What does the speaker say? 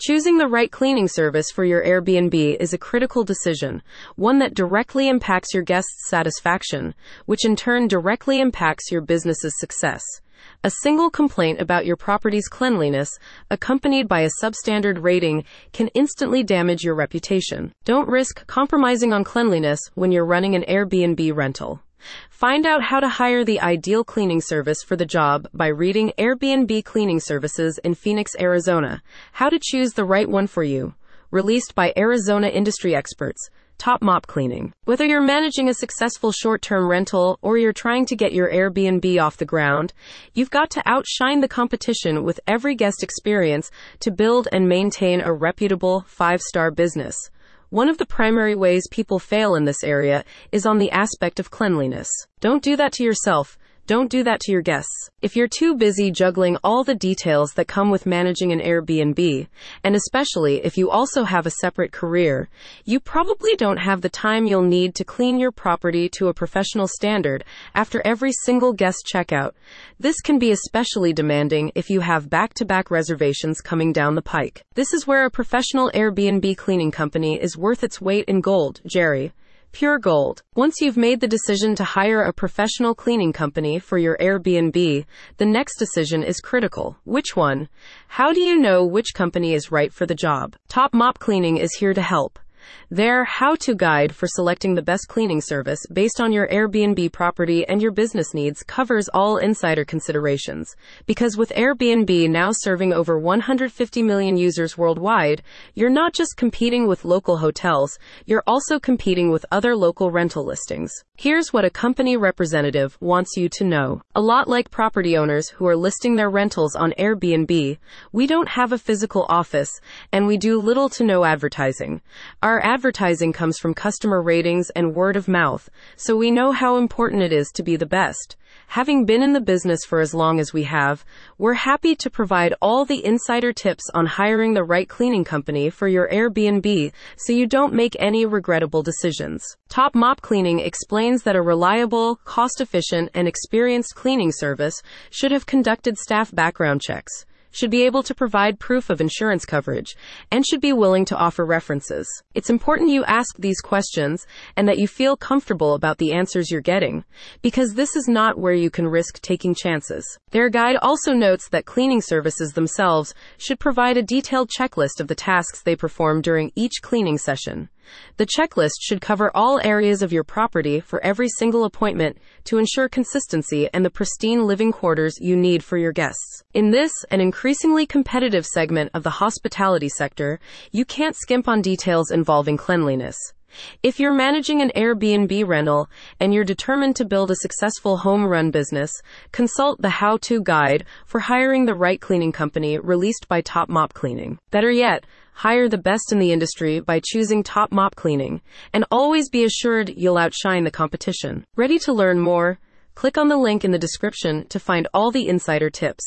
Choosing the right cleaning service for your Airbnb is a critical decision, one that directly impacts your guests' satisfaction, which in turn directly impacts your business's success. A single complaint about your property's cleanliness, accompanied by a substandard rating, can instantly damage your reputation. Don't risk compromising on cleanliness when you're running an Airbnb rental. Find out how to hire the ideal cleaning service for the job by reading Airbnb Cleaning Services in Phoenix, Arizona. How to choose the right one for you. Released by Arizona industry experts. Top Mop Cleaning. Whether you're managing a successful short term rental or you're trying to get your Airbnb off the ground, you've got to outshine the competition with every guest experience to build and maintain a reputable five star business. One of the primary ways people fail in this area is on the aspect of cleanliness. Don't do that to yourself. Don't do that to your guests. If you're too busy juggling all the details that come with managing an Airbnb, and especially if you also have a separate career, you probably don't have the time you'll need to clean your property to a professional standard after every single guest checkout. This can be especially demanding if you have back to back reservations coming down the pike. This is where a professional Airbnb cleaning company is worth its weight in gold, Jerry. Pure Gold. Once you've made the decision to hire a professional cleaning company for your Airbnb, the next decision is critical. Which one? How do you know which company is right for the job? Top Mop Cleaning is here to help. Their how to guide for selecting the best cleaning service based on your Airbnb property and your business needs covers all insider considerations. Because with Airbnb now serving over 150 million users worldwide, you're not just competing with local hotels, you're also competing with other local rental listings. Here's what a company representative wants you to know. A lot like property owners who are listing their rentals on Airbnb, we don't have a physical office and we do little to no advertising. Our our advertising comes from customer ratings and word of mouth, so we know how important it is to be the best. Having been in the business for as long as we have, we're happy to provide all the insider tips on hiring the right cleaning company for your Airbnb so you don't make any regrettable decisions. Top Mop Cleaning explains that a reliable, cost efficient, and experienced cleaning service should have conducted staff background checks should be able to provide proof of insurance coverage, and should be willing to offer references. It's important you ask these questions and that you feel comfortable about the answers you're getting, because this is not where you can risk taking chances. Their guide also notes that cleaning services themselves should provide a detailed checklist of the tasks they perform during each cleaning session. The checklist should cover all areas of your property for every single appointment to ensure consistency and the pristine living quarters you need for your guests. In this, an increasingly competitive segment of the hospitality sector, you can't skimp on details involving cleanliness. If you're managing an Airbnb rental and you're determined to build a successful home run business, consult the how to guide for hiring the right cleaning company released by Top Mop Cleaning. Better yet, hire the best in the industry by choosing Top Mop Cleaning and always be assured you'll outshine the competition. Ready to learn more? Click on the link in the description to find all the insider tips.